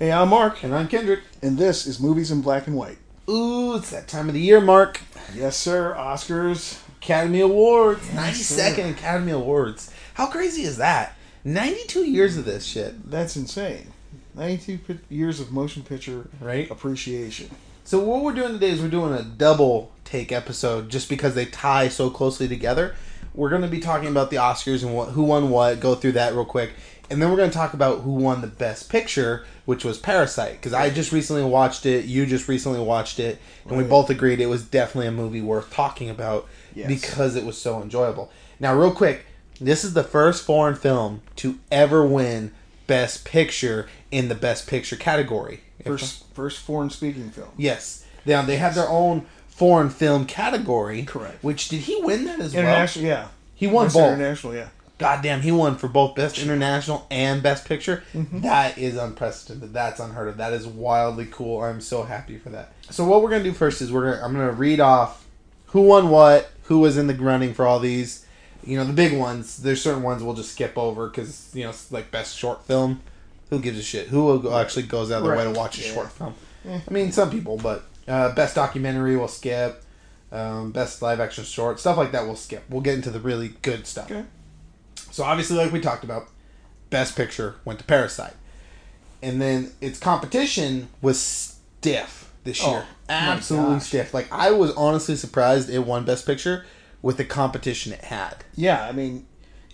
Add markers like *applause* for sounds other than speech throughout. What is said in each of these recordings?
Hey, I'm Mark, And I'm Kendrick. and this is Movies in Black and White. Ooh, it's that time of the year, Mark. Yes, sir. Oscars. Academy Awards. Yes, 92nd Academy Awards. How crazy is that? 92 years of this shit, That's insane. 92 pi- years of motion picture right? appreciation. So what we're doing today is we're doing a double take episode just because they tie so closely together. We're going to be talking about the Oscars and what, who won what, go through that real quick. And then we're going to talk about who won the best picture, which was Parasite because I just recently watched it, you just recently watched it, and we both agreed it was definitely a movie worth talking about Yes. because it was so enjoyable. Now, real quick, this is the first foreign film to ever win best picture in the best picture category. First, first foreign speaking film. Yes. Now they have their own foreign film category. Correct. Which did he win that as well? International, yeah. He won both. International, yeah. God damn, he won for both best international and best picture. Mm-hmm. That is unprecedented. That's unheard of. That is wildly cool. I'm so happy for that. So what we're gonna do first is we're gonna I'm gonna read off who won what, who was in the running for all these. You know the big ones. There's certain ones we'll just skip over because you know it's like best short film. Who gives a shit? Who actually goes out of their way to watch a Yeah. short film? Eh. I mean, some people, but uh, best documentary we'll skip. Um, best live action short stuff like that we'll skip. We'll get into the really good stuff. Okay. So obviously, like we talked about, best picture went to Parasite, and then its competition was stiff this Oh, year. my Absolutely stiff. Like I was honestly surprised it won best picture with the competition it had. Yeah, I mean,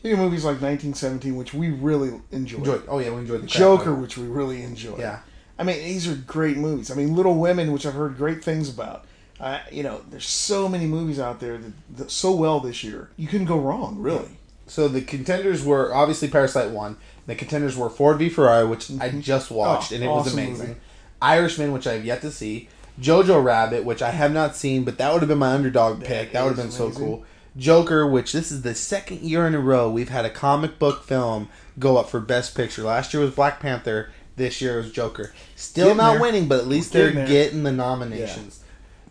you have movies like 1917, which we really enjoyed. Enjoyed. Oh yeah, we enjoyed the Joker, which we really enjoyed. Yeah. I mean, these are great movies. I mean, Little Women, which I've heard great things about. Uh, you know, there's so many movies out there that, that so well this year. You couldn't go wrong, really. So the contenders were obviously Parasite won. The contenders were Ford v Ferrari, which I mhm. just oh, watched Oh, and it was amazing. movie. Irishman, which I have yet to see. Jojo Rabbit, which I have not seen, but that would have been my underdog That pick. That would have been is so cool. Joker, which this is the second year in a row we've had a comic book film go up for Best Picture. Last year was Black Panther. This year was Joker. Still Getting not there. winning, but at least We're they're getting getting the nominations.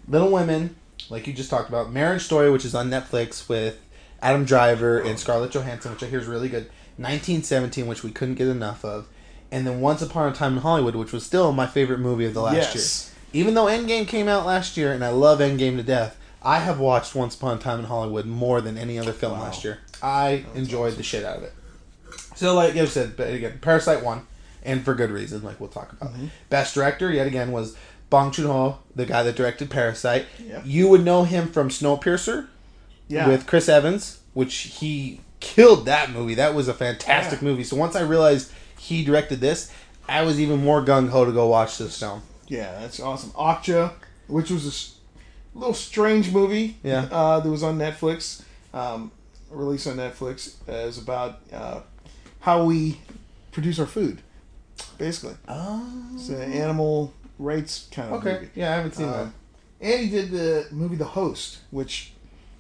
Little Women, like you just talked about. Marriage Story, which is on Netflix with Adam Driver and Scarlett Johansson, which I hear is really good. 1917, which we couldn't get enough of. And then Once Upon a Time in Hollywood, which was still my favorite movie of the last Yes. year. Even though Endgame came out last year, and I love Endgame to death, I have watched Once Upon a Time in Hollywood more than any other film Wow. last year. I enjoyed the shit out of it. So, like I said, but again, Parasite won, and for good reason, like we'll talk about. Mm-hmm. Best director, yet again, was Bong Joon Ho, the guy that directed Parasite. Yeah. You would know him from Snowpiercer Yeah. with Chris Evans, which he killed that movie. That was a fantastic Yeah. movie. So once I realized he directed this, I was even more gung ho to go watch this film. Yeah, that's awesome. Okja, which was a little strange movie. Yeah. Uh, that was on Netflix. Um, released on Netflix. Uh, is about uh, how we produce our food, basically. Oh, It's an animal rights kind of okay. movie. Yeah, I haven't seen that. and he did the movie The Host, which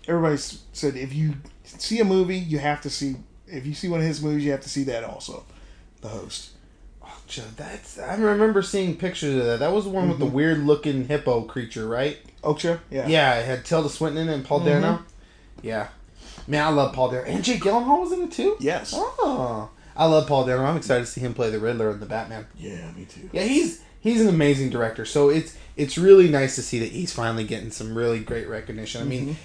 everybody said if you see a movie, you have to see. If you see one of his movies, you have to see that also. The Host. that. That's. I remember seeing pictures of that. That was the one with the weird looking hippo creature, right? Okja? Yeah. Yeah, it had Tilda Swinton in it and Paul Mhm. Dano. Yeah. Man, I love Paul Dano. And Jake Gyllenhaal was in it too? Yes. Oh. I love Paul Dano. I'm excited to see him play the Riddler in the Batman. Yeah, me too. Yeah, he's he's an amazing director. So it's it's really nice to see that he's finally getting some really great recognition. I mean,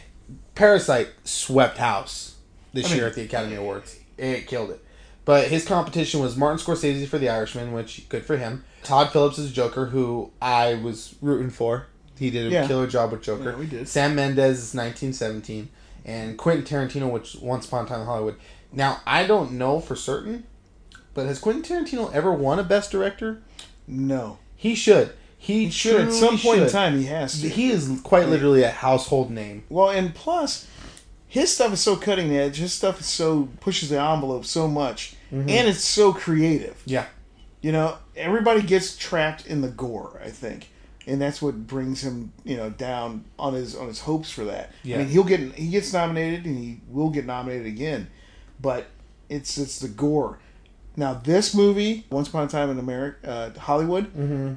Parasite swept house this I mean- year at the Academy Awards. It killed it. But his competition was Martin Scorsese for The Irishman, which good for him. Todd Phillips is Joker, who I was rooting for. He did a Yeah. killer job with Joker. Yeah, we did. Sam Mendes is 1917, and Quentin Tarantino, which Once Upon a Time in Hollywood. Now I don't know for certain, but has Quentin Tarantino ever won a Best Director? No. He should. He, He should at some point in time. He has to. He is quite literally a household name. well, and plus, his stuff is so cutting edge. His stuff is so pushes the envelope so much, and it's so creative. Yeah. You know, everybody gets trapped in the gore. I think, and that's what brings him, you know, down on his on his hopes for that. Yeah. I mean, he'll get he gets nominated, and he will get nominated again, but it's it's the gore. Now, this movie, Once Upon a Time in America, uh, Hollywood, Mm-hmm.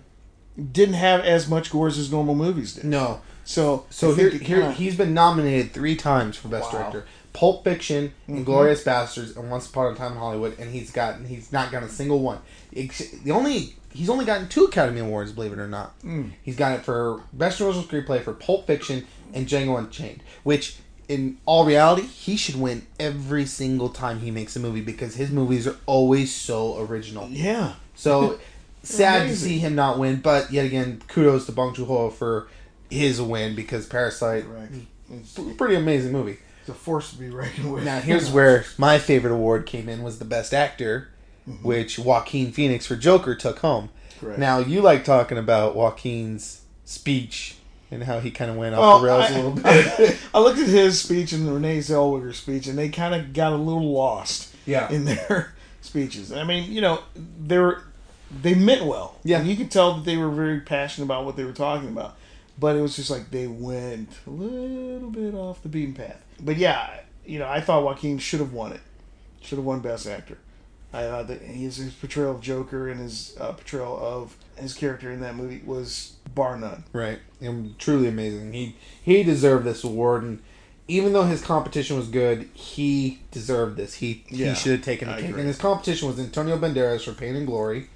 Didn't have as much gore as his normal movies did. No. So, So here, think it here kinda- he's been nominated three times for Best Wow. Director. Pulp Fiction, Mhm. Inglourious Basterds, and Once Upon a Time in Hollywood, and he's gotten he's not gotten a single one. The only he's only gotten two Academy Awards, believe it or not. Mm. He's got it for Best Original Screenplay for Pulp Fiction and Django Unchained, which in all reality he should win every single time he makes a movie because his movies are always so original. Yeah. So *laughs* sad to see him not win, but yet again, kudos to Bong Joon Ho for his win because Parasite. It's, pretty amazing movie. it's a force to be reckoned with. Now here's *laughs* where my favorite award came in was the best actor, Mhm. which Joaquin Phoenix for Joker took home. Correct. Now you like talking about Joaquin's speech and how he kind of went off Well, the rails I- a little *laughs* bit. I looked at his speech and Renee Zellweger's speech, and they kind of got a little lost yeah, in *laughs* their speeches. I mean, you know, they were they meant well. Yeah. and you could tell that they were very passionate about what they were talking about. But it was just like they went a little bit off the beaten path. But yeah, you know, I thought Joaquin should have won it. Should have won Best Actor. I thought that his, his portrayal of Joker and his uh, portrayal of his character in that movie was bar none. right, and truly amazing. He he deserved this award, and even though his competition was good, he deserved this. He Yeah, he should have taken the cake. And his competition was Antonio Banderas for Pain and Glory,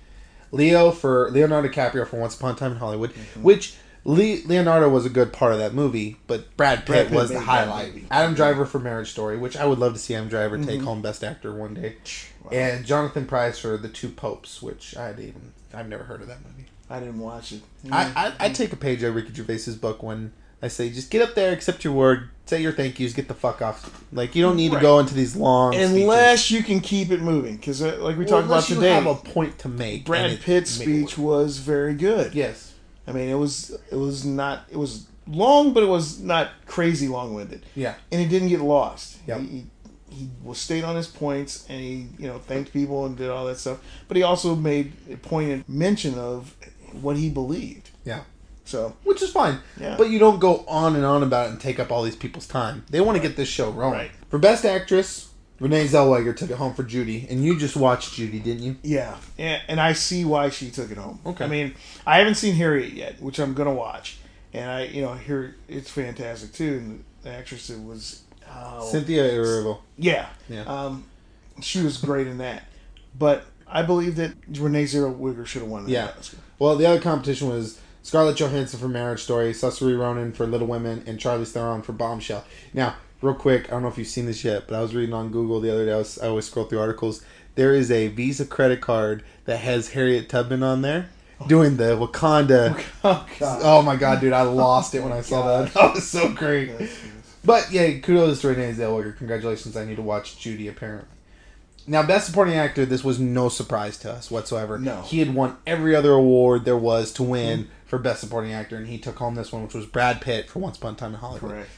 Leo for Leonardo DiCaprio for Once Upon a Time in Hollywood, Mm-hmm. which. Le- Leonardo was a good part of that movie, but Brad Pitt, Brad Pitt was the highlight. Adam Driver for Marriage Story, which I would love to see Adam Driver take Mhm. home Best Actor one day, Wow. and Jonathan Pryce for The Two Popes, which I had even I've never heard of that movie. I didn't watch it. I, I I take a page out of Ricky Gervais's book when I say just get up there, accept your word, say your thank yous, get the fuck off. Like you don't need Right. to go into these long Unless you can keep it moving, because uh, like we speeches. talked about today, have a point to make. Brad Pitt's speech was very good. Yes. I mean, it was it was not it was long, but it was not crazy long winded, Yeah. and it didn't get lost. Yep. He, he he was stayed on his points, and he you know thanked people and did all that stuff. But he also made a pointed mention of what he believed. Yeah. So Which is fine. yeah, But you don't go on and on about it and take up all these people's time. They want to get this show rolling. Right. For Best Actress, Renee Zellweger took it home for Judy, and you just watched Judy, didn't you? yeah, and, and I see why she took it home. Okay. I mean, I haven't seen Harriet yet, which I'm gonna watch, and I you know hear it's fantastic too. And the actress that was oh, Cynthia Erivo. Yeah. Yeah. Um, she was great in that. But I believe that Renee Zellweger should have won that Yeah. Oscar. Well, the other competition was Scarlett Johansson for Marriage Story, Saoirse Ronan for Little Women, and Charlize Theron for Bombshell. Now, real quick, I don't know if you've seen this yet, but I was reading on Google the other day. I, was, I always scroll through articles. There is a Visa credit card that has Harriet Tubman on there doing the Wakanda. *laughs* Oh Oh my god, dude! I lost it when I saw that. *laughs* That was so great. But yeah, kudos to Renee Zellweger. Congratulations! I need to watch Judy. Apparently, now best supporting actor. This was no surprise to us whatsoever. No. he had won every other award there was to win for best supporting actor, and he took home this one, which was Brad Pitt for Once Upon a Time in Hollywood. Correct.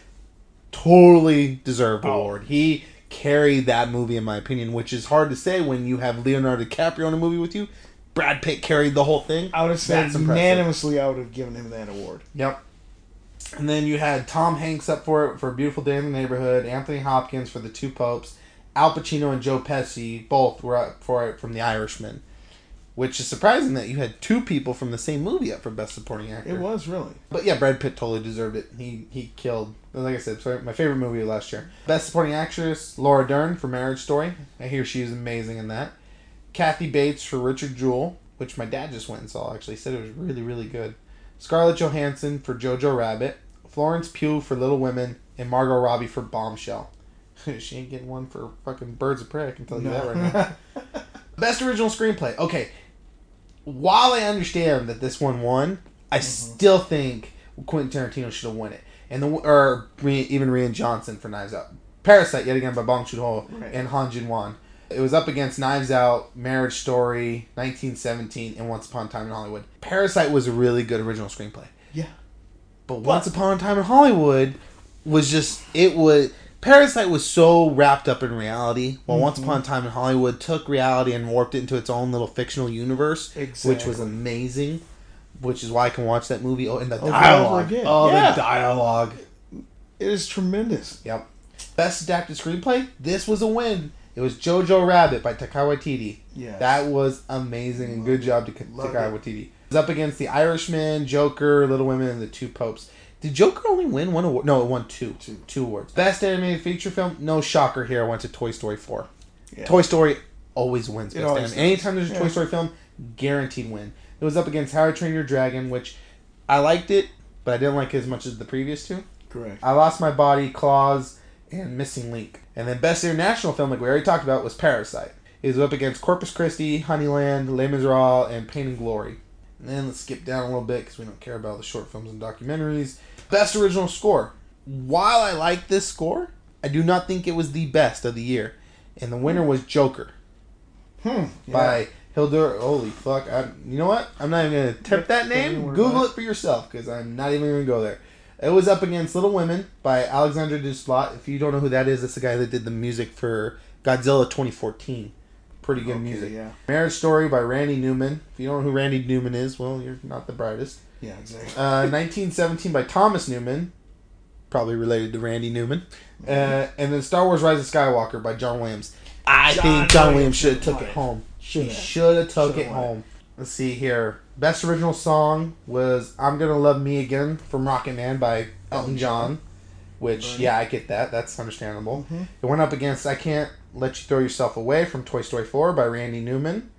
Totally deserved Oh. award. He carried that movie, in my opinion, which is hard to say when you have Leonardo DiCaprio in a movie with you. Brad Pitt carried the whole thing. I would have said unanimously I would have given him that award. Yep. And then you had Tom Hanks up for it for Beautiful Day in the Neighborhood, Anthony Hopkins for The Two Popes, Al Pacino and Joe Pesci both were up for it from The Irishman. Which is surprising that you had two people from the same movie up for Best Supporting Actor. It was really. But yeah, Brad Pitt totally deserved it. He he killed. Like I said, sorry, my favorite movie of last year. Best Supporting Actress, Laura Dern for Marriage Story. I hear she is amazing in that. Kathy Bates for Richard Jewell, which my dad just went and saw. Actually, said it was really really good. Scarlett Johansson for Jojo Rabbit, Florence Pugh for Little Women, and Margot Robbie for Bombshell. *laughs* she ain't getting one for fucking Birds of Prey. I can tell you that right now. *laughs* Best original screenplay. Okay. While I understand that this one won, I Mm-hmm. still think Quentin Tarantino should have won it, and the or even Rian Johnson for Knives Out. Parasite yet again by Bong Joon Ho Right. and Han Jin Won. It was up against Knives Out, Marriage Story, 1917, and Once Upon a Time in Hollywood. Parasite was a really good original screenplay, yeah. but Once Upon a Time in Hollywood was just it was Parasite was so wrapped up in reality, while Once Mhm. Upon a Time in Hollywood took reality and warped it into its own little fictional universe, Exactly. which was amazing. Which is why I can watch that movie. Oh, and the Over dialogue. Oh, Yeah. the dialogue. It is tremendous. Yep. Best adapted screenplay. This was a win. It was Jojo Rabbit by Taika Waititi. Yeah. That was amazing and good job to Love Taika it. Waititi. It's up against The Irishman, Joker, Little Women, and The Two Popes. Did Joker only win one award? No, it won two. Two. Two awards. Best animated feature film? No shocker here. I went to Toy Story 4. Yeah. Toy Story always wins best always. Anytime there's a Toy Story film, guaranteed win. It was up against How to Train Your Dragon, which I liked it, but I didn't like it as much as the previous two. Correct. I Lost My Body, Klaus, and Missing Link. And then Best International Film, like we already talked about, was Parasite. It was up against Corpus Christi, Honeyland, Les Miserables, and Pain and Glory. And then let's skip down a little bit because we don't care about the short films and documentaries. Best Original Score. While I like this score, I do not think it was the best of the year. And the winner was Joker Hmm. by Hildur. Holy fuck! I, you know what? I'm not even gonna tip that name. Google it for yourself because I'm not even gonna go there. It was up against Little Women by Alexander Desplat. If you don't know who that is, that's the guy that did the music for Godzilla 2014. Pretty good Okay, music. Yeah. Marriage Story by Randy Newman. If you don't know who Randy Newman is, well, you're not the brightest. Yeah. Exactly. Uh, 1917 by Thomas Newman, probably related to Randy Newman. Uh, and then Star Wars: Rise of Skywalker by John Williams. I John think John Williams should have took it home. Should He should have took Should've it won home. Let's see here. Best original song was "I'm Gonna Love Me Again" from Rocket Man by Elton John. Which, yeah, I get that. That's understandable. Mhm. It went up against "I Can't Let You Throw Yourself Away" from Toy Story 4 by Randy Newman.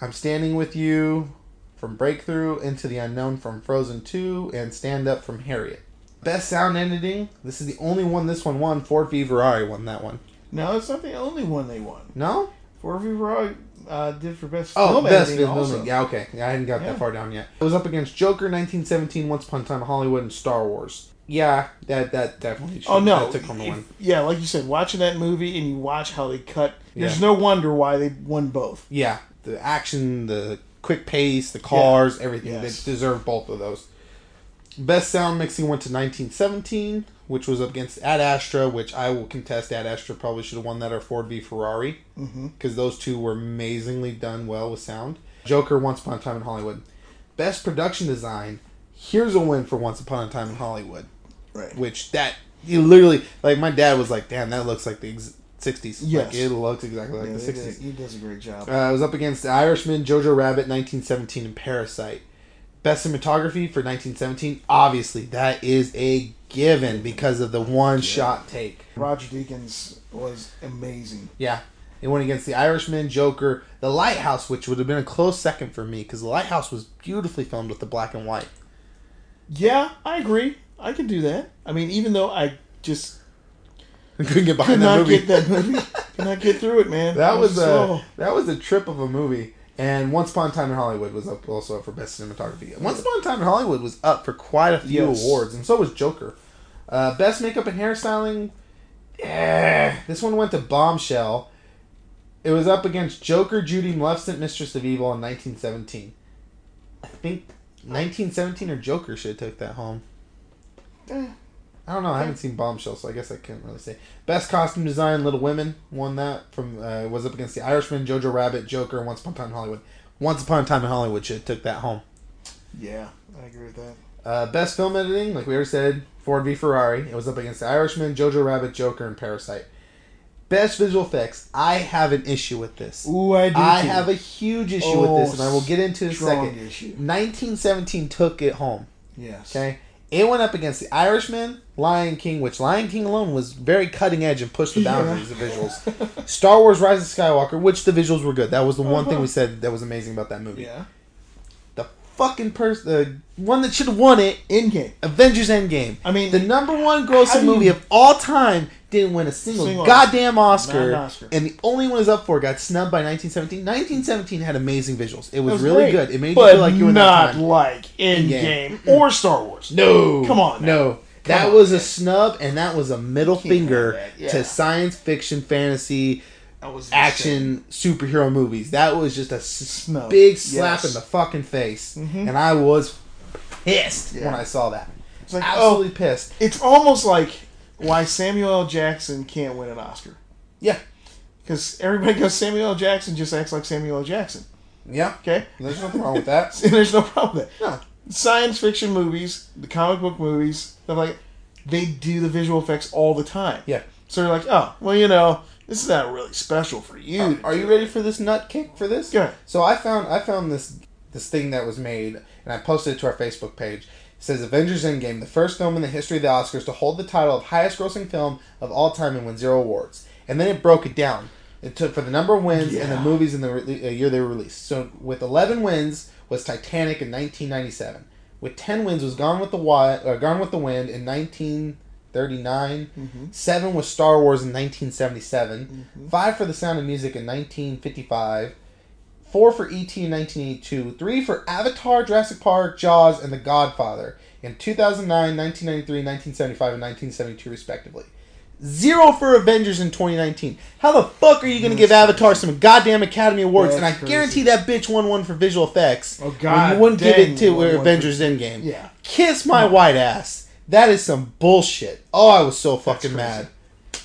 "I'm Standing with You" from Breakthrough, "Into the Unknown" from Frozen 2, and "Stand Up" from Harriet. Best sound editing. This is the only one this one won. Ford v Ferrari won that one. No, it's not the only one they won. No? Ford v Ferrari uh, did for best Oh, film best editing film. also. Yeah, okay. Yeah, I hadn't got Yeah. that far down yet. It was up against Joker, 1917, Once Upon a Time in Hollywood, and Star Wars. Yeah, that that definitely. Should, Oh no! that took home the If- yeah, like you said, watching that movie and you watch how they cut. There's no wonder why they won both. Yeah, the action, the quick pace, the cars, everything. Yes. They deserve both of those. Best sound mixing went to 1917, which was up against Ad Astra, which I will contest. Ad Astra probably should have won that or Ford v Ferrari Mm-hmm. because those two were amazingly done well with sound. Joker, Once Upon a Time in Hollywood. Best production design. Here's a win for Once Upon a Time in Hollywood, Right. which that you literally like. My dad was like, "Damn, that looks like the ex- '60s. Yes. Like, it looks exactly like Yeah, the '60s." he does a great job. Uh, it was up against The Irishman, Jojo Rabbit, 1917, and Parasite. Best cinematography for 1917. Obviously, that is a given because of the one shot take. Roger Deakins was amazing. Yeah. It went against The Irishman, Joker, The Lighthouse, which would have been a close second for me because The Lighthouse was beautifully filmed with the black and white. Yeah, I agree. I can do that. I mean, even though I just *laughs* Couldn't get could behind that not movie. get that movie, could not get through it, man. *laughs* That was slow. a that was a trip of a movie. And Once Upon a Time in Hollywood was up also up for best cinematography. Once Upon a Time in Hollywood was up for quite a few Yes. awards, and so was Joker. Uh, best makeup and hairstyling. Eh, this one went to Bombshell. It was up against Joker, Judy, Maleficent, Mistress of Evil in 1917. I think 1917 or Joker should have took that home. Eh, I don't know. I haven't seen Bombshell, so I guess I can't really say. Best costume design, Little Women won that from uh, was up against The Irishman, Jojo Rabbit, Joker, Once Upon a Time in Hollywood. Once Upon a Time in Hollywood should took that home. yeah, I agree with that. Uh, best film editing, like we already said, Ford v Ferrari. It was up against The Irishman, Jojo Rabbit, Joker, and Parasite. Best visual effects. I have an issue with this. Ooh, I do. I too. have a huge issue Oh, with this, and I will get into it in a second. issue. 1917 took it home. Yes. Okay. It went up against The Irishman, Lion King, which Lion King alone was very cutting edge and pushed the boundaries of visuals. Star Wars Rise of Skywalker, which the visuals were good. That was the one thing Uh-huh. we said that was amazing about that movie. Yeah. The fucking person, the one that should have won it, Endgame. Avengers Endgame. I mean, The number one grossing do you- movie of all time didn't win a single, Single- goddamn Oscar, Oscar. and the only one is up for got snubbed by 1917. 1917 had amazing visuals. It was, It was really great. good. It made you feel like you were not like in Endgame. or Star Wars. No, Come on now. no. That on, was a snub, and that was a middle finger yeah. to science fiction, fantasy, That was action, superhero movies. That was just a Snub. big slap Yes. in the fucking face, Mhm. and I was pissed Yeah. when I saw that. It's like, Absolutely pissed. oh, it's almost like why Samuel L. Jackson can't win an Oscar. Yeah. Because everybody goes, Samuel L. Jackson just acts like Samuel L. Jackson. Yeah, Okay? there's nothing wrong with that. *laughs* There's no problem with that. No. Science fiction movies, the comic book movies, stuff like they do the visual effects all the time. Yeah. So you're like, oh, well, you know, this is not really special for you. Uh, are, are you ready for this nut kick for this? Ahead. So I found I found this this thing that was made, and I posted it to our Facebook page. Says Avengers Endgame, the first film in the history of the Oscars to hold the title of highest grossing film of all time and win zero awards. And then it broke it down. It took for the number of wins and the movies in the re- uh, year they were released. So with 11 wins was Titanic in 1997. With 10 wins was Gone with the Wild, uh, Gone with the Wind in 1939. Mm-hmm. Seven was Star Wars in 1977. Five for The Sound of Music in 1955. Four for E.T. in 1982. Three for Avatar, Jurassic Park, Jaws, and The Godfather in 2009, 1993, 1975, and 1972, respectively. Zero for Avengers in 2019. How the fuck are you going to give That's Avatar some goddamn Academy Awards? and I crazy. guarantee that bitch won one for visual effects. Oh, God You wouldn't give it to won one for- Avengers Endgame. Yeah. Kiss my white ass. That is some bullshit. Oh, I was so fucking mad.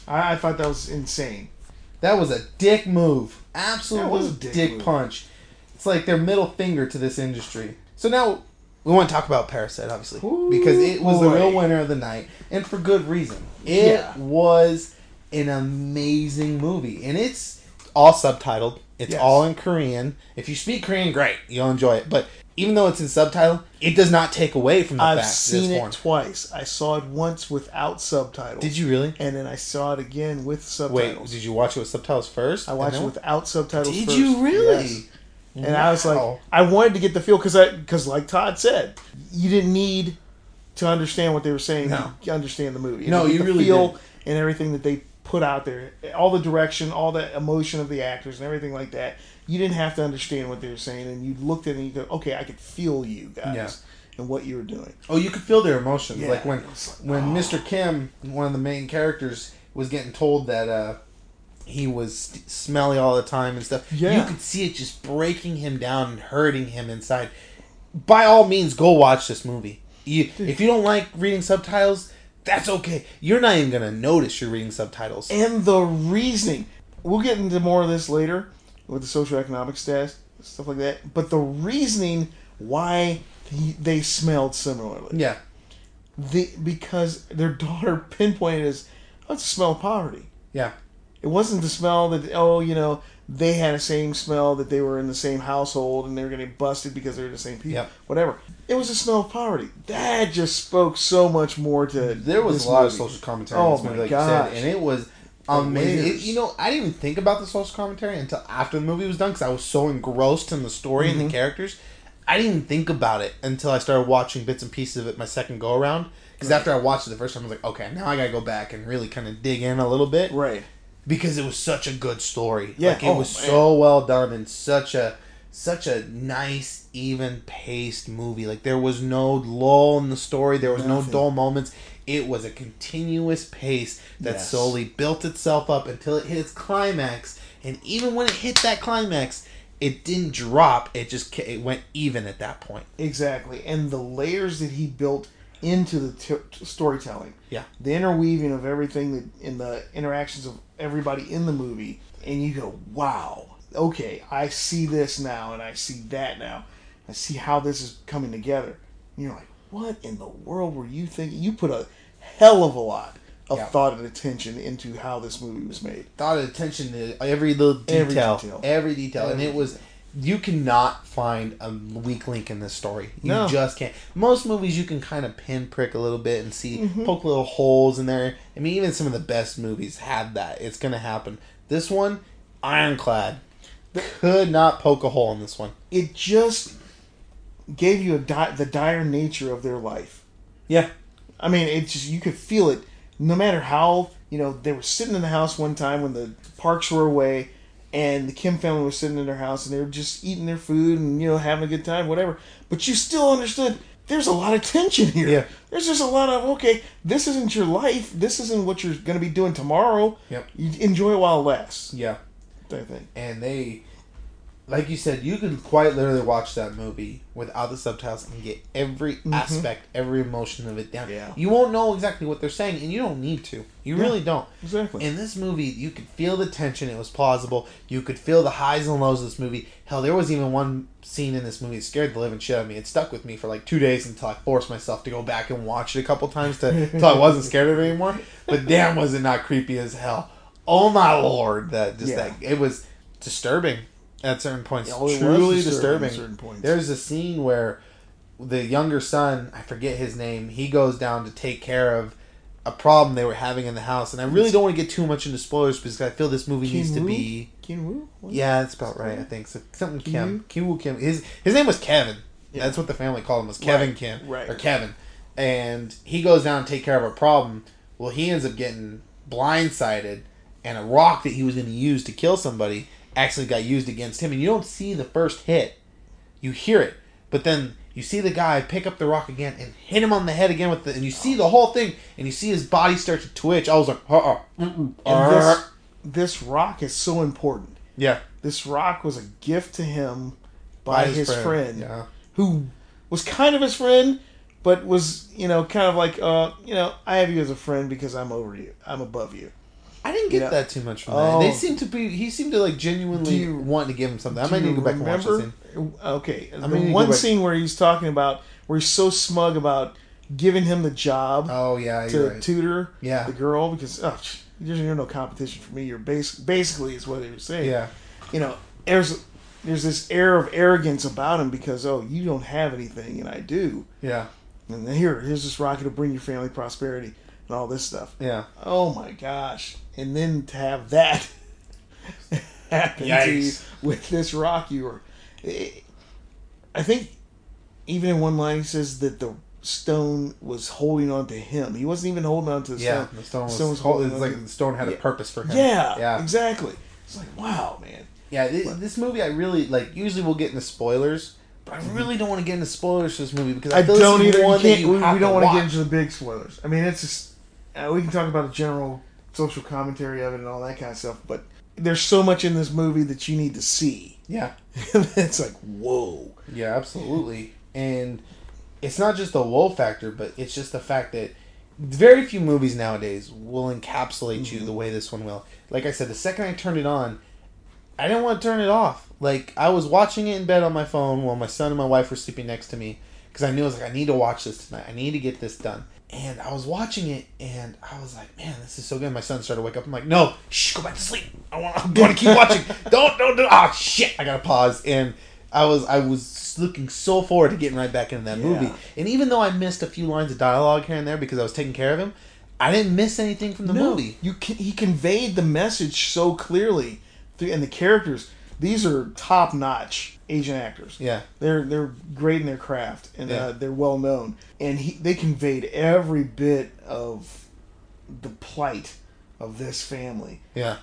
I, I thought that was insane. That was a dick move. Absolute dick, dick punch. It's like their middle finger to this industry. So now we want to talk about Parasite, obviously, Ooh, because it was the real winner of the night, and for good reason. It Yeah. was an amazing movie, and it's all subtitled. It's Yes. all in Korean. If you speak Korean, great, you'll enjoy it. But even though it's in subtitle, it does not take away from the I've fact that seen it's it twice. I saw it once without subtitles. Did you really? And then I saw it again with subtitle. Wait, did you watch it with subtitles first? I watched it without subtitles. Did first. you really? Yes. And I was like, I wanted to get the feel because I because like Todd said, you didn't need to understand what they were saying No. to understand the movie. No, you really feel didn't. and everything that they put out there, all the direction, all the emotion of the actors, and everything like that. You didn't have to understand what they were saying, and you looked at it and you go, okay, I could feel you guys Yeah. and what you were doing. Oh, you could feel their emotions. Yeah, like when like, when oh. Mr. Kim, one of the main characters, was getting told that uh, he was st- smelly all the time and stuff. Yeah. You could see it just breaking him down and hurting him inside. By all means, go watch this movie. You, if you don't like reading subtitles, that's okay. You're not even gonna notice you're reading subtitles. and the reasoning. We'll get into more of this later with the socioeconomic stats, stuff like that. But the reasoning why they smelled similarly, yeah, the because their *laughs* daughter pinpointed as, oh, it's a smell of poverty. yeah, It wasn't the smell that oh, you know, they had the same smell that they were in the same household and they were getting busted because they're the same people. Yep. Whatever. It was a smell of poverty. That just spoke so much more to there was a lot of social commentary Oh in this movie, my like said, and it was amazing. It, you know, I didn't even think about the social commentary until after the movie was done because I was so engrossed in the story and Mhm. the characters. I didn't even think about it until I started watching bits and pieces of it my second go around. Because Right. after I watched it the first time, I was like, okay, now I gotta go back and really kind of dig in a little bit Right. Because it was such a good story. Yeah, like it oh, was man. so well done and such a such a nice, even paced movie. Like there was no lull in the story. There was no dull moments. It was a continuous pace that Yes. slowly built itself up until it hit its climax. And even when it hit that climax, it didn't drop. It just it went even at that point. Exactly, and the layers that he built into the t- t- storytelling. Yeah. the interweaving of everything that in the interactions of everybody in the movie, and you go, "Wow, okay, I see this now, and I see that now. I see how this is coming together." And you're like, "What in the world were you thinking?" You put a hell of a lot of Yeah. thought and attention into how this movie was made. thought of attention to every little Every detail, detail. every detail, and Every it was. You cannot find a weak link in this story. You No. just can't. Most movies you can kind of pinprick a little bit and see Mhm. poke little holes in there. I mean, even some of the best movies had that. It's gonna happen. This one, ironclad, could not poke a hole in this one. It just gave you a di- the dire nature of their life. Yeah. I mean, it just you could feel it. No matter how you know they were sitting in the house one time when the parks were away, and the Kim family was sitting in their house and they were just eating their food and you know having a good time, whatever. But you still understood. There's a lot of tension here. Yeah. There's just a lot of okay. This isn't your life. This isn't what you're going to be doing tomorrow. Yep. You enjoy it while it lasts. Yeah. Type thing. and they like you said you can quite literally watch that movie without the subtitles and get every Mhm. aspect every emotion of it down Yeah. you won't know exactly what they're saying and you don't need to you Yeah. really don't Exactly. in this movie you could feel the tension it was plausible you could feel the highs and lows of this movie hell there was even one scene in this movie that scared the living shit out of me it stuck with me for like two days until i forced myself to go back and watch it a couple times to *laughs* until i wasn't scared of it anymore but damn was it not creepy as hell oh my lord that just Yeah. that it was disturbing at certain points Oh, truly disturbing certain points. there's a scene where the younger son, I forget his name, he goes down to take care of a problem they were having in the house. And I really don't want to get too much into spoilers because I feel this movie needs to be. Kim-woo? be. What? Yeah, that's about right. I think so. Something Kim. Kim? Kim. Kim. His his name was Kevin. Yeah. That's what the family called him was Kevin Right, Kim right. or Kevin. And he goes down to take care of a problem. Well, he ends up getting blindsided, and a rock that he was going to use to kill somebody actually got used against him. And you don't see the first hit. You hear it, but then you see the guy pick up the rock again and hit him on the head again with the, and you see the whole thing, and you see his body start to twitch. I was like, uh, uh, And this, this rock is so important. yeah, This rock was a gift to him by, his, friend, Yeah, who was kind of his friend, but was, you know, kind of like, uh, you know, I have you as a friend because I'm over you. I'm above you. I didn't get that too much from Oh. that. They oh. seem to be. He seemed to like genuinely you- want to give him something. I might need to go back and watch this. Scene. Okay, I mean, one scene where he's talking about where he's so smug about giving him the job Oh yeah, to right. tutor Yeah. the girl because oh, you're no competition for me. You're base basically is what he was saying. Yeah, you know, there's there's this air of arrogance about him because oh, you don't have anything and I do, yeah, and here here's this rocket to bring your family prosperity and all this stuff. yeah. Oh my gosh! And then to have that *laughs* happen to you with this rock, you were. I think even in one line he says that the stone was holding on to him. He wasn't even holding on to the Yeah, stone. the stone was, Stone was holding it's like to- the stone had a purpose for him. Yeah, yeah, exactly. It's like wow, man. yeah. This, this movie, I really like. Usually, we'll get into spoilers, but I mm-hmm. really don't want to get into spoilers for this movie because I, I don't even. is either. You one that we, we don't to want to get into the big spoilers. I mean, it's just uh, we can talk about the general social commentary of it and all that kind of stuff, but there's so much in this movie that you need to see. Yeah, *laughs* it's like whoa. yeah, absolutely. And it's not just the whoa factor, but it's just the fact that very few movies nowadays will encapsulate you Mhm. the way this one will. Like I said, the second I turned it on, I didn't want to turn it off. Like I was watching it in bed on my phone while my son and my wife were sleeping next to me because I knew I was like, I need to watch this tonight. I need to get this done. And I was watching it, and I was like, "Man, this is so good." My son started to wake up. I'm like, "No, shh, go back to sleep. I want, to keep watching. *laughs* don't, don't, don't. Ah, shit! I gotta pause." And I was, I was looking so forward to getting right back into that Yeah. movie. And even though I missed a few lines of dialogue here and there because I was taking care of him, I didn't miss anything from the no, movie. you can, he conveyed the message so clearly, through, and the characters. These are top notch Asian actors. Yeah, They're they're great in their craft and Yeah. uh, they're well known. And he they conveyed every bit of the plight of this family yeah.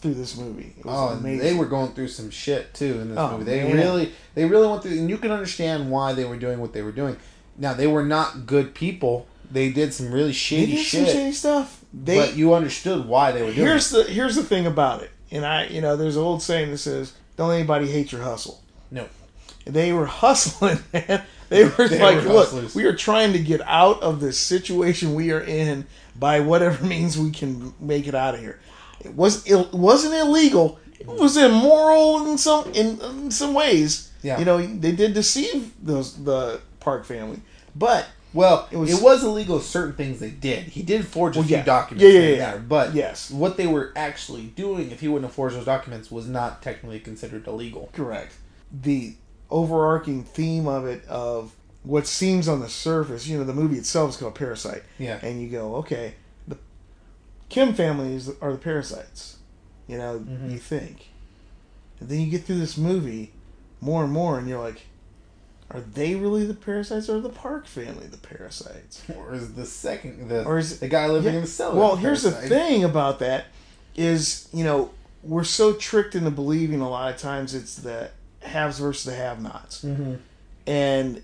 through this movie. It was Oh, amazing. they were going through some shit too in this Oh, movie. They man. really, they really went through, and you can understand why they were doing what they were doing. Now they were not good people. They did some really shady shit, shady stuff. They but you understood why they were doing. here's it. the here's the thing about it. And I you know there's an old saying that says don't anybody hate your hustle. No. They were hustling, *laughs* man. They were They like, were look, hustlers. we are trying to get out of this situation we are in by whatever means we can make it out of here. It was it wasn't illegal. It was immoral in some in, in some ways. Yeah. You know, they did deceive those the Park family, but Well, It was- it was illegal. Certain things they did. He did forge a Well, few yeah. documents. Yeah, yeah, yeah. there, but Yes. what they were actually doing, if he wouldn't have forged those documents, was not technically considered illegal. Correct. The overarching theme of it of what seems on the surface, you know, the movie itself is called Parasite, Yeah, and you go, okay, the Kim family is are the parasites, you know, Mhm. you think, and then you get through this movie more and more, and you're like, are they really the parasites, or are the Park family the parasites? or is the second the Or is the guy living Yeah. in the cellar? Well, the here's the thing about that is, you know, we're so tricked into believing a lot of times it's the haves versus the have-nots. Mhm. and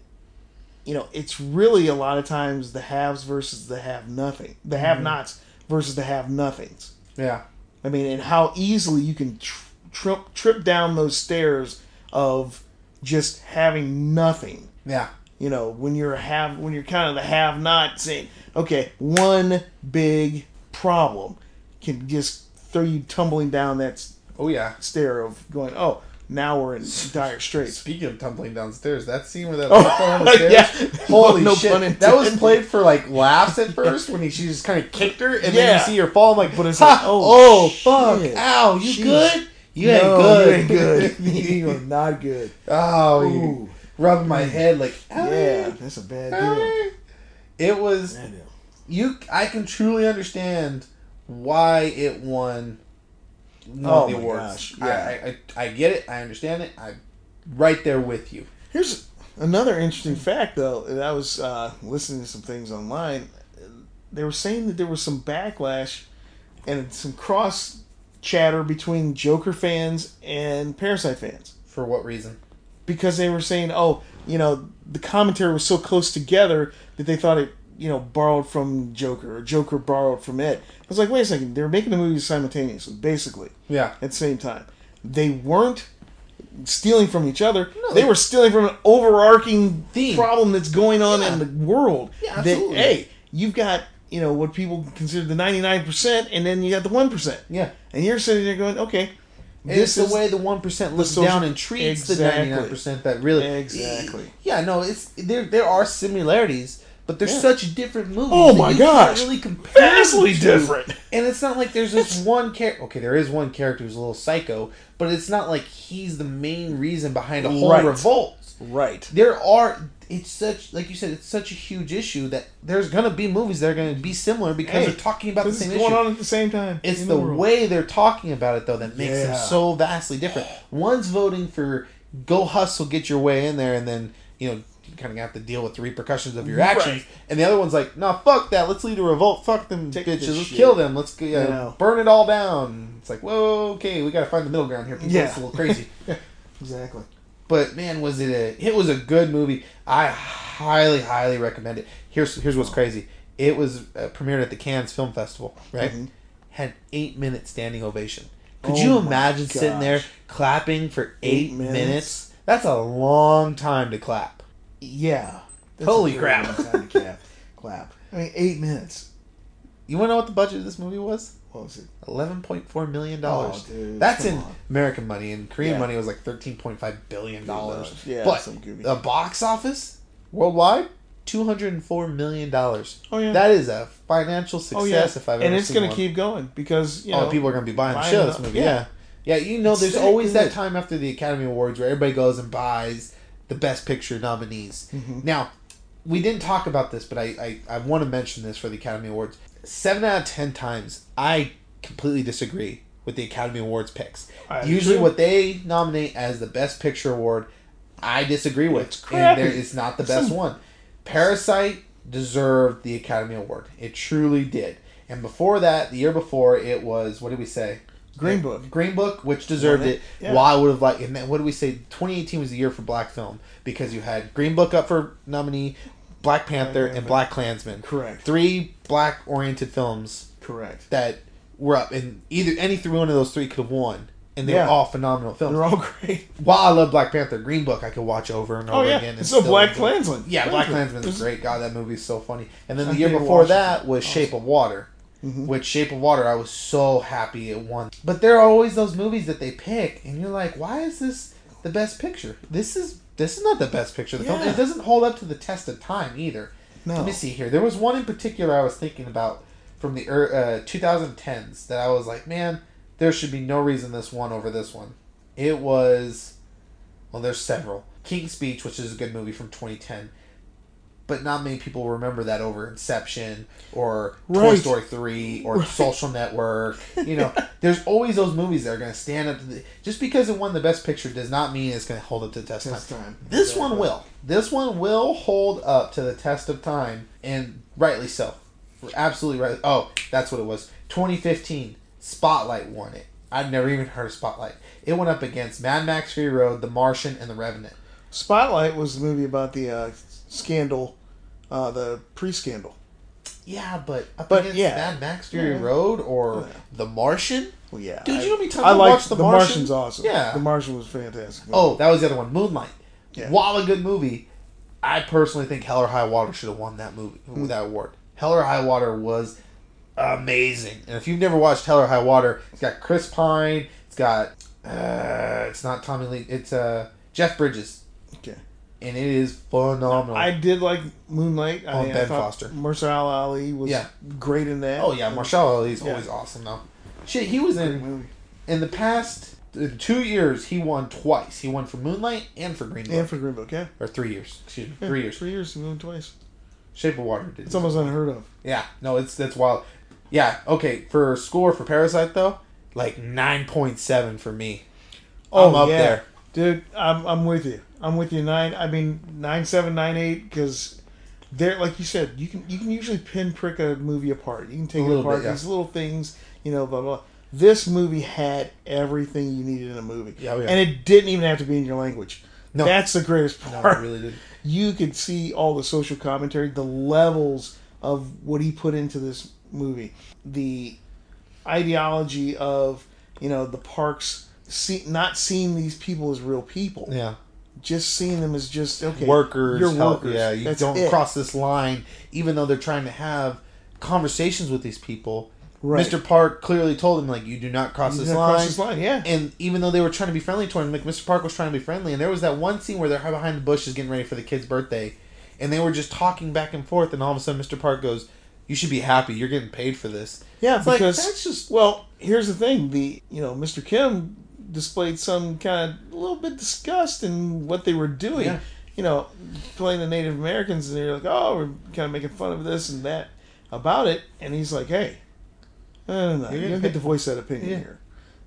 you know it's really a lot of times the haves versus the have nothing the have nots versus the have nothings Yeah, i mean and how easily you can tr- trip trip down those stairs of just having nothing yeah, you know when you're a have when you're kind of the have not saying okay one big problem can just throw you tumbling down that oh yeah. stair of going oh now we're in dire straits Speaking of tumbling downstairs, that scene where that Oh, fell on the *laughs* stairs, yeah. holy No shit! That was played for like laughs at *laughs* first when he she just kind of kicked her, and then you see her fall. I'm like, But it's ha, like, oh, oh, fuck, ow, you Jeez. good? You no, ain't good. You ain't good. *laughs* you are not good. oh, you- rubbing my head like, Yeah, that's a bad deal. It was Bad deal. you. I can truly understand why it won one Oh the awards. gosh, yeah. I, I, I get it. I understand it. I'm right there with you. Here's another interesting fact, though. And I was uh, listening to some things online. They were saying that there was some backlash and some cross chatter between Joker fans and Parasite fans For what reason? because they were saying, "Oh, you know, the commentary was so close together that they thought it, you know, borrowed from Joker or Joker borrowed from it." I was like, "Wait a second! They were making the movies simultaneously, basically." Yeah. at the same time. They weren't stealing from each other. No, they they- were stealing from an overarching Theme. problem that's going on Yeah. in the world. Yeah, that hey, you've got you know what people consider the ninety nine percent, and then you got the one percent, Yeah. and you're sitting there going, okay, this it's the way the one percent looks social- down and treats the ninety nine percent that really Exactly. Yeah, no, it's there. There are similarities, but they're Yeah. such different movies. Oh my gosh. Really compare vastly different. And it's not like there's this *laughs* one character. Okay, there is one character who's a little psycho, but it's not like he's the main reason behind a whole Right. revolt. Right. There are. It's such like you said. It's such a huge issue that there's gonna be movies that are gonna be similar because Hey, they're talking about the same going issue. on at the same time. It's in the, way they're talking about it though that makes them so vastly different. One's voting for go hustle, get your way in there, and then you know kind of have to deal with the repercussions of your actions. Right. And the other one's like, nah, fuck that. Let's lead a revolt. Fuck them Take bitches. Let's shit." kill them. Let's go, yeah, know. burn it all down. It's like, whoa, okay, we got to find the middle ground here. People, Yeah. it's a little crazy. *laughs* Exactly. But man, was it a? It was a good movie. I highly, highly recommend it. Here's here's what's crazy. It was uh, premiered at the Cannes Film Festival. Right, Mhm. had eight minute standing ovation. Could Oh you imagine sitting there clapping for eight, Eight minutes? minutes? That's a long time to clap. Yeah. Holy crap. very long time to clap. clap. I mean, eight minutes. You want to know what the budget of this movie was? What was it? Eleven point four million dollars. Oh, dude, That's in on. American money. and Korean Yeah. money, was like thirteen point five billion dollars. Yeah, but the box office worldwide, two hundred and four million dollars. Oh yeah. That is a financial success oh yeah. if I've and it's going to keep going because you oh, know people are going to be buying the buying it of this movie. Yeah. Yeah. yeah, You know, there's Sick, always that it? time after the Academy Awards where everybody goes and buys the Best Picture nominees. Mhm. Now, we didn't talk about this, but I, I, I want to mention this for the Academy Awards. Seven out of ten times, I completely disagree with the Academy Awards picks. I Usually, agree. what they nominate as the Best Picture award, I disagree with. It's and there, it's not the best Some- one. Parasite deserved the Academy Award. It truly did. And before that, the year before, it was what did we say? Green Book. Green Book, which deserved it, yeah. While I would have liked, and then what did we say? 2018 was the year for black film because you had Green Book up for nominee, Black Panther, and Black Klansman. Correct. Three black-oriented films Correct. that were up, and either any three one of those three could have won, and they Yeah. were all phenomenal films. They're all *laughs* great. While I love Black Panther, Green Book I could watch over and over Oh yeah. again. It's and a still Black Klansman. Yeah, Black Klansman. Klansman is great. God, that movie is so funny. And then the year before that was Awesome. Shape of Water, Mhm. which Shape of Water I was so happy it won. But there are always those movies that they pick, and you're like, why is this the best picture? This is this is not the best picture of the film. It doesn't hold up to the test of time either. No. Let me see here. There was one in particular I was thinking about from the uh, 2010s that I was like, man, there should be no reason this one over this one. It was, well, there's several. King's Speech, which is a good movie from 2010, but not many people remember that over Inception or Toy Story 3 or Right. Social Network. You know, *laughs* there's always those movies that are going to stand up to the. Just because it won the Best Picture does not mean it's going to hold up to the test of Test time. time. This one Exactly. will. This one will hold up to the test of time, and rightly so. We're absolutely right. Oh, that's what it was. 2015, Spotlight won it. I'd never even heard of Spotlight. It went up against Mad Max Fury Road, The Martian, and The Revenant. Spotlight was the movie about the uh, scandal, uh, the pre-scandal. Yeah, but up But, against yeah. Mad Max Fury Yeah. Road or Yeah. The Martian? Well, yeah. Dude, you know how many times I I like watched The the Martian? Martian's awesome. Yeah. The Martian was fantastic. Oh, that was the other one, Moonlight. Yeah. While a good movie, I personally think Hell or High Water should have won that movie, Hmm. that award. Hell or High Water was amazing, and if you've never watched Hell or High Water, it's got Chris Pine, it's got, uh, it's not Tommy Lee, it's uh Jeff Bridges, okay. And it is phenomenal. I did like Moonlight. Oh, I, I Ben thought Foster. Mahershala Ali was Yeah. great in that. oh yeah, Mahershala Ali's Yeah. always awesome though. Shit, he was in in the past two years he won twice. He won for Moonlight and for Green Book. And for Green Book, yeah. or three years. Excuse me, Yeah, three years. Three years, and won twice. Shape of Water did. It's almost unheard of. Yeah, no, it's that's wild. Yeah, okay. For score for Parasite though, like nine point seven for me. Oh, I'm up yeah. there. Dude, I'm, I'm with you. I'm with you. Nine. I mean, nine seven nine eight because there, like you said, you can you can usually pinprick a movie apart. You can take it apart. bit, yeah. These little things, you know, blah blah. This movie had everything you needed in a movie, Yeah, oh, yeah. and it didn't even have to be in your language. No. That's the greatest No, part. I really did. you could see all the social commentary, the levels of what he put into this movie, the ideology of you know the parks, see, not seeing these people as real people, Yeah, just seeing them as just okay workers. You're help- workers. Yeah, you That's don't it. cross this line, even though they're trying to have conversations with these people. Right. Mr. Park clearly told him like, "You do not cross this line." cross this line, yeah. And even though they were trying to be friendly toward him, like Mr. Park was trying to be friendly, and there was that one scene where they're behind the bushes getting ready for the kid's birthday, and they were just talking back and forth, and all of a sudden Mr. Park goes, "You should be happy. You're getting paid for this." Yeah, It's like because that's just well, here's the thing: the you know Mr. Kim displayed some kind of a little bit disgust in what they were doing. Yeah. You know, playing the Native Americans, and they're like, "Oh, we're kind of making fun of this and that about it," and he's like, "Hey, no, no, no, You're you don't get to voice that opinion Yeah. here.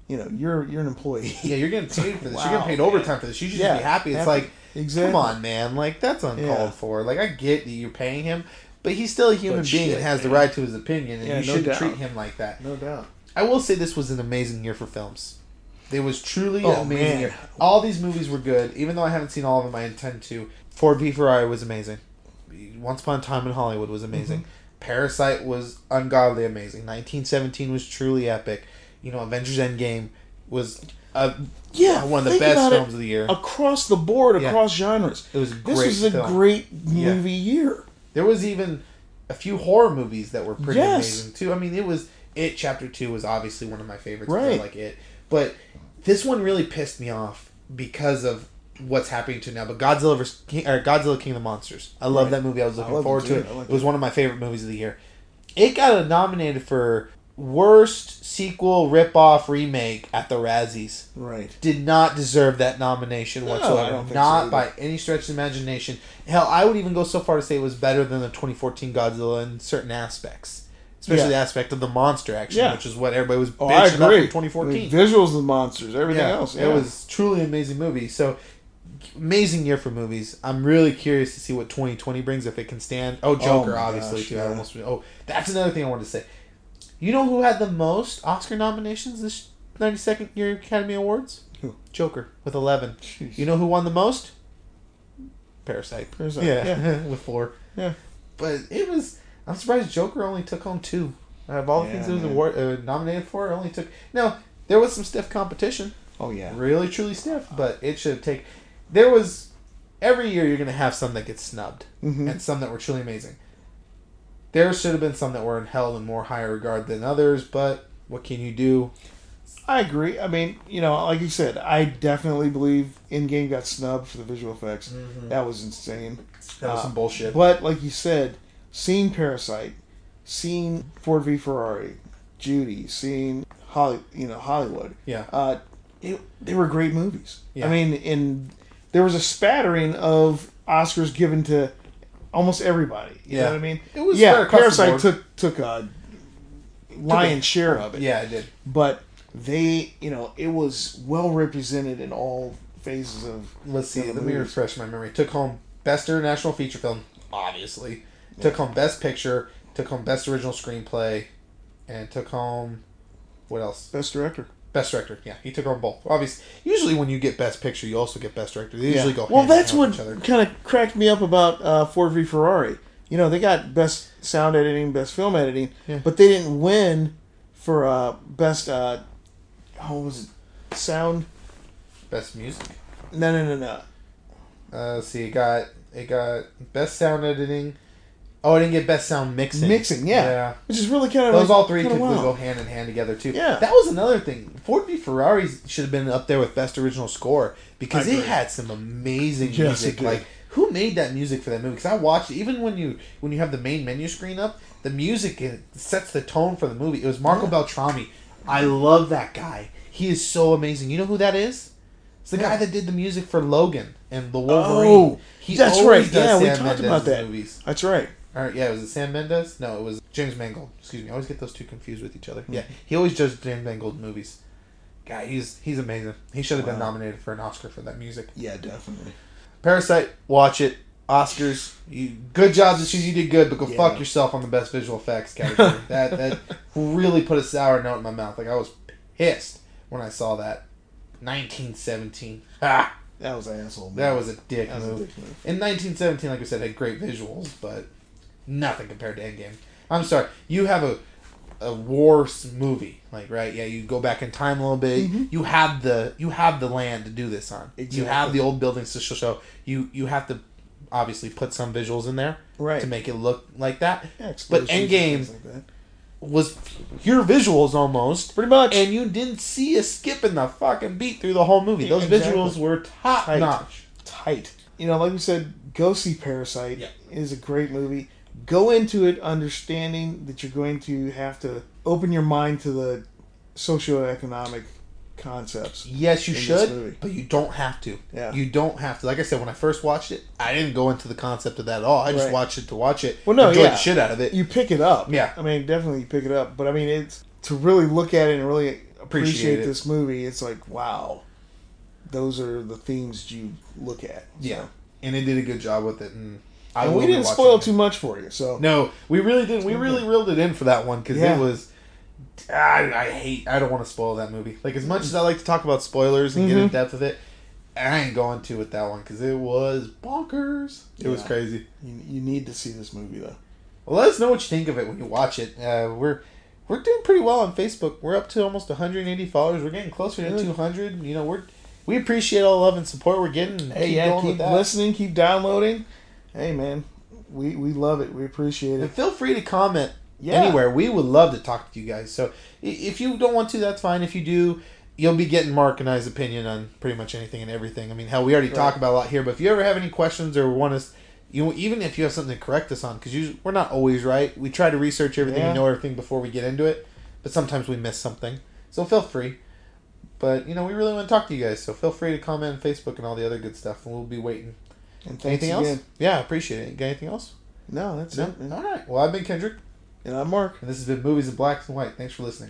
You know, you're you're an employee. yeah, you're getting paid for this. Wow, you're getting *laughs* paid man. overtime for this. You should Yeah, be happy. It's happy. like, exactly. come on, man, like that's uncalled for. Like I get that you're paying him, but he's still a human But being shit, and has the right to his opinion, and you no shouldn't doubt. treat him like that. no doubt. I will say this was an amazing year for films. It was truly Oh, amazing man. All these movies were good, even though I haven't seen all of them. I intend to. Ford v Ferrari was amazing. Once Upon a Time in Hollywood was amazing. Mm-hmm. Parasite was ungodly amazing. 1917 was truly epic. You know, Avengers Endgame was uh, Yeah, one of the best films of the year. Across the board, Yeah. across genres. It was a This was a film. great Yeah. movie year. There was even a few horror movies that were pretty Yes. amazing too. I mean, it was It Chapter Two was obviously one of my favorites. Right. like it, but this one really pissed me off because of what's happening to it now. But Godzilla vs. King, or Godzilla King of the Monsters. I love Right. that movie. I was I looking it forward to it. Like it was it. one of my favorite movies of the year. It got nominated for worst sequel rip-off remake at the Razzies Right. did not deserve that nomination No, whatsoever. Don't so by any stretch of imagination. Hell, I would even go so far to say it was better than the 2014 Godzilla in certain aspects, especially Yeah. the aspect of the monster action, Yeah. which is what everybody was Oh, bitching I about agree. 2014. The visuals of the monsters, everything yeah, else. it was truly an amazing movie. So. Amazing year for movies. I'm really curious to see what 2020 brings if it can stand. Oh, oh Joker, my obviously gosh, too. Almost. Oh, that's another thing I wanted to say. You know who had the most Oscar nominations this 92nd year Academy Awards? Who? Joker with 11. Jeez. You know who won the most? Parasite. Parasite, Yeah, yeah. *laughs* with four. Yeah. But it was. I'm surprised Joker only took home two. Out of all the Yeah, things it was award, uh, nominated for, it only took. Now there was some stiff competition, Oh yeah. really truly stiff, but it should take. There was every year you're going to have some that get snubbed Mhm. and some that were truly amazing. There should have been some that were held in more higher regard than others, but what can you do? I agree. I mean, you know, like you said, I definitely believe Endgame got snubbed for the visual effects. That was insane. That was Uh, some bullshit. But like you said, seeing Parasite, seeing Ford v Ferrari, Judy, seeing Holly, you know Hollywood, Yeah. uh, it, they were great movies. Yeah. I mean, in there was a spattering of Oscars given to almost everybody. You Yeah. know what I mean? It was yeah. spread across Parasite took took a lion's share of it. Yeah, I did. but they, you know, it was well represented in all phases of. Let's see. Yeah, the let me refresh my memory. Took home Best International Feature Film, obviously. Took home Best Picture. Took home Best Original Screenplay, and took home what else? Best director. Best Director. Yeah, he took home both. Obviously, usually when you get Best Picture, you also get Best Director. They usually go. Well, that's what with each other. kind of cracked me up about uh, Ford v Ferrari. You know, they got best sound editing, best film editing, Yeah. but they didn't win for uh, best. Uh, how was it? Sound? Best music. No, no, no, no. Uh, let's see. It got it got Best Sound Editing. Oh, I didn't get Best Sound Mixing. Mixing, yeah. Yeah. Which is really kind of Those like, all three typically wow. go hand in hand together too. Yeah. that was another thing. Ford v Ferrari should have been up there with best original score because it had some amazing Yes, music. Like who made that music for that movie? Because I watched it, even when you when you have the main menu screen up, the music it sets the tone for the movie. It was Marco Yeah. Beltrami. I love that guy. He is so amazing. You know who that is? It's the Yeah. guy that did the music for Logan and the Wolverine. Oh, he that's right. Yeah, we talked Mendes's about that. Movies. That's right. Right, yeah, it was it Sam Mendes? No, it was James Mangold. Excuse me, I always get those two confused with each other. Hmm. Yeah, he always does James Mangold movies. Guy, he's he's amazing. He should have been Wow. nominated for an Oscar for that music. Yeah, definitely. Parasite, watch it. Oscars, you good job, Decisions. You did good, but go Yeah. fuck yourself on the best visual effects category. *laughs* that that really put a sour note in my mouth. Like I was pissed when I saw that. 1917. Ah, *laughs* That was an asshole. that was a dick That was a move. dick move. In 1917, like I said, had great visuals, but nothing compared to Endgame. I'm sorry, you have a a war movie, like right? Yeah, you go back in time a little bit. Mhm. You have the you have the land to do this on. You have the old buildings to show. You you have to obviously put some visuals in there Right. to make it look like that. Yeah, and Endgame- like that. Was your visuals almost, Pretty much. and you didn't see a skip in the fucking beat through the whole movie. Those exactly. visuals were top Tight. notch. tight. You know, like we said, go see Parasite. Yeah. It is a great movie. Go into it understanding that you're going to have to open your mind to the socioeconomic concepts. Yes, you should, but you don't have to. Yeah. You don't have to. Like I said, when I first watched it, I didn't go into the concept of that at all. I just Right. watched it to watch it. Well, no, enjoyed yeah. the shit out of it. You pick it up. Yeah. I mean, definitely you pick it up. But I mean, it's to really look at it and really appreciate, Appreciate this movie. It's like, wow, those are the themes you look at. So. Yeah. and it did a good job with it. And I And we didn't spoil it. too much for you. So No, we really didn't. We really reeled it in for that one because Yeah. it was. I, I hate. I don't want to spoil that movie. Like as much as I like to talk about spoilers and get in Mhm. depth with it, I ain't going to with that one because it was bonkers. It was crazy. you, you need to see this movie though. Well, let us know what you think of it when you watch it. Uh, we're we're doing pretty well on Facebook. We're up to almost 180 followers. We're getting closer to 200. You know, we're we appreciate all the love and support we're getting. Hey, keep yeah, keep listening, keep downloading. Hey, man, we we love it. We appreciate And it. feel free to comment Yeah. anywhere. We would love to talk to you guys. So if you don't want to, that's fine. If you do, you'll be getting Mark and I's opinion on pretty much anything and everything. I mean, hell, we already Right. talk about a lot here. But if you ever have any questions or want us, you even if you have something to correct us on, because we're not always right. We try to research everything Yeah. and know everything before we get into it. But sometimes we miss something. So feel free. But you know, we really want to talk to you guys. So feel free to comment on Facebook and all the other good stuff, and we'll be waiting. And thanks Anything else? Yeah, I appreciate it. Got anything else? No, that's No. it. man. All right. Well, I've been Kendrick. And I'm Mark. And this has been Movies in Black and White. Thanks for listening.